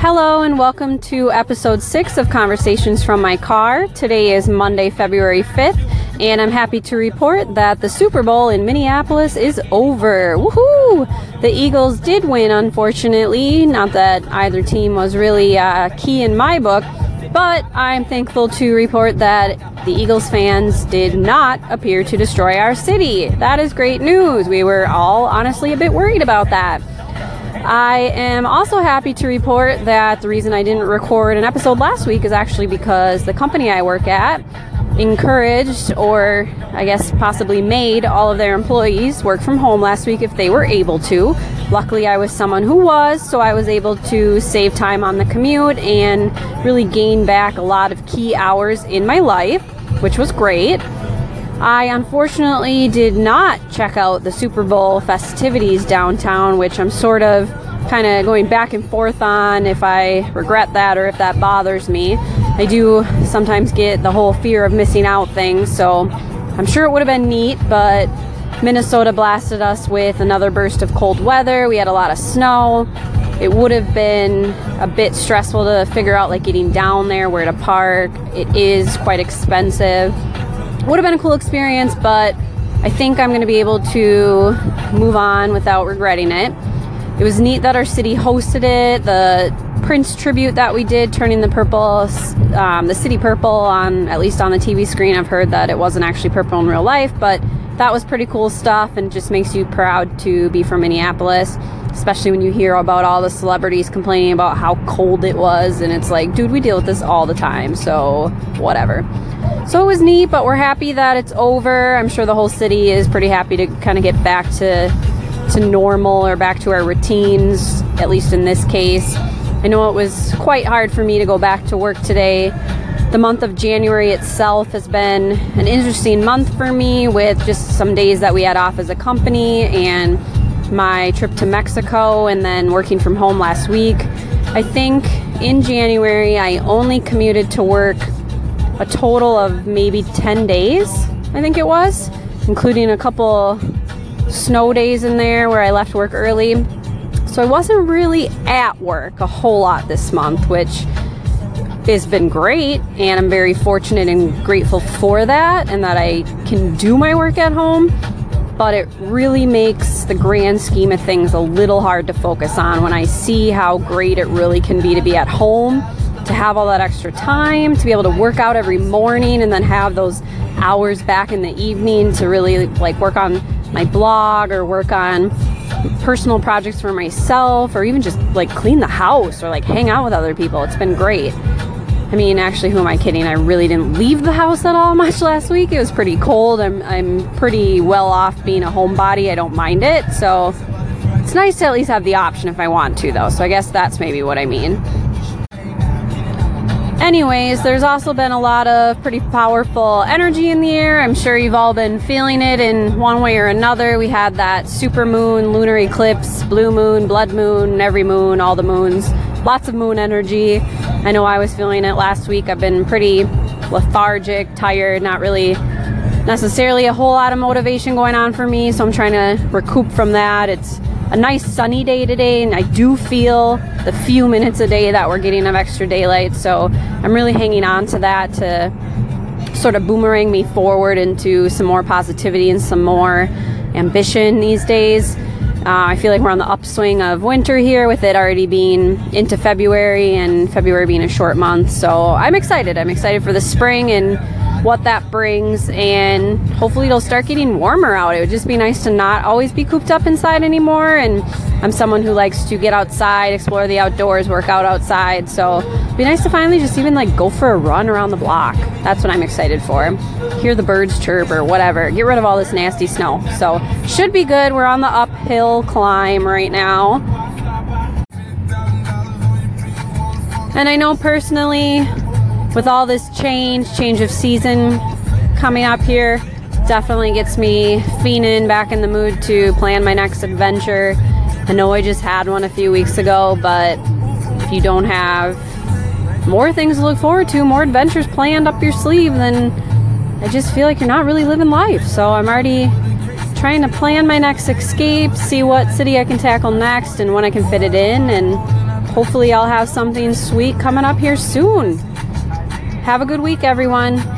Hello and welcome to episode 6 of Conversations from My Car. Today is Monday, February 5th, and I'm happy to report that the Super Bowl in Minneapolis is over. Woohoo! The Eagles did win, unfortunately. Not that either team was really uh, key in my book, but I'm thankful to report that the Eagles fans did not appear to destroy our city. That is great news. We were all honestly a bit worried about that. I am also happy to report that the reason I didn't record an episode last week is actually because the company I work at encouraged or I guess possibly made all of their employees work from home last week if they were able to. Luckily, I was someone who was, so I was able to save time on the commute and really gain back a lot of key hours in my life, which was great. I unfortunately did not check out the Super Bowl festivities downtown, which I'm sort of kind of going back and forth on if I regret that or if that bothers me. I do sometimes get the whole fear of missing out thing, so I'm sure it would have been neat, but Minnesota blasted us with another burst of cold weather. We had a lot of snow. It would have been a bit stressful to figure out like getting down there, where to park. It is quite expensive would have been a cool experience, but I think I'm going to be able to move on without regretting it. It was neat that our city hosted it. The Prince tribute that we did, turning the purple, um, the city purple on, at least on the TV screen. I've heard that it wasn't actually purple in real life, but that was pretty cool stuff and just makes you proud to be from Minneapolis, especially when you hear about all the celebrities complaining about how cold it was. And it's like, dude, we deal with this all the time, so whatever. So it was neat, but we're happy that it's over. I'm sure the whole city is pretty happy to kind of get back to to normal or back to our routines, at least in this case. I know it was quite hard for me to go back to work today. The month of January itself has been an interesting month for me with just some days that we had off as a company and my trip to Mexico and then working from home last week. I think in January I only commuted to work a total of maybe 10 days, I think it was, including a couple snow days in there where I left work early. So I wasn't really at work a whole lot this month, which has been great. And I'm very fortunate and grateful for that and that I can do my work at home. But it really makes the grand scheme of things a little hard to focus on when I see how great it really can be to be at home to have all that extra time, to be able to work out every morning and then have those hours back in the evening to really like work on my blog or work on personal projects for myself or even just like clean the house or like hang out with other people. It's been great. I mean, actually, who am I kidding? I really didn't leave the house at all much last week. It was pretty cold. I'm, I'm pretty well off being a homebody. I don't mind it. So it's nice to at least have the option if I want to, though. So I guess that's maybe what I mean. Anyways, there's also been a lot of pretty powerful energy in the air. I'm sure you've all been feeling it in one way or another. We had that super moon, lunar eclipse, blue moon, blood moon, every moon, all the moons. Lots of moon energy. I know I was feeling it last week. I've been pretty lethargic, tired, not really necessarily a whole lot of motivation going on for me, so I'm trying to recoup from that. It's a nice sunny day today and I do feel the few minutes a day that we're getting of extra daylight so I'm really hanging on to that to sort of boomerang me forward into some more positivity and some more ambition these days. Uh, I feel like we're on the upswing of winter here with it already being into February and February being a short month. So I'm excited. I'm excited for the spring and what that brings and hopefully it'll start getting warmer out. It would just be nice to not always be cooped up inside anymore and I'm someone who likes to get outside, explore the outdoors, work out outside. So it'd be nice to finally just even like go for a run around the block. That's what I'm excited for. Hear the birds chirp or whatever. Get rid of all this nasty snow. So should be good. We're on the uphill climb right now. And I know personally with all this change, change of season coming up here, definitely gets me fiending back in the mood to plan my next adventure. I know I just had one a few weeks ago, but if you don't have more things to look forward to, more adventures planned up your sleeve, then I just feel like you're not really living life. So I'm already trying to plan my next escape, see what city I can tackle next and when I can fit it in and hopefully I'll have something sweet coming up here soon. Have a good week, everyone.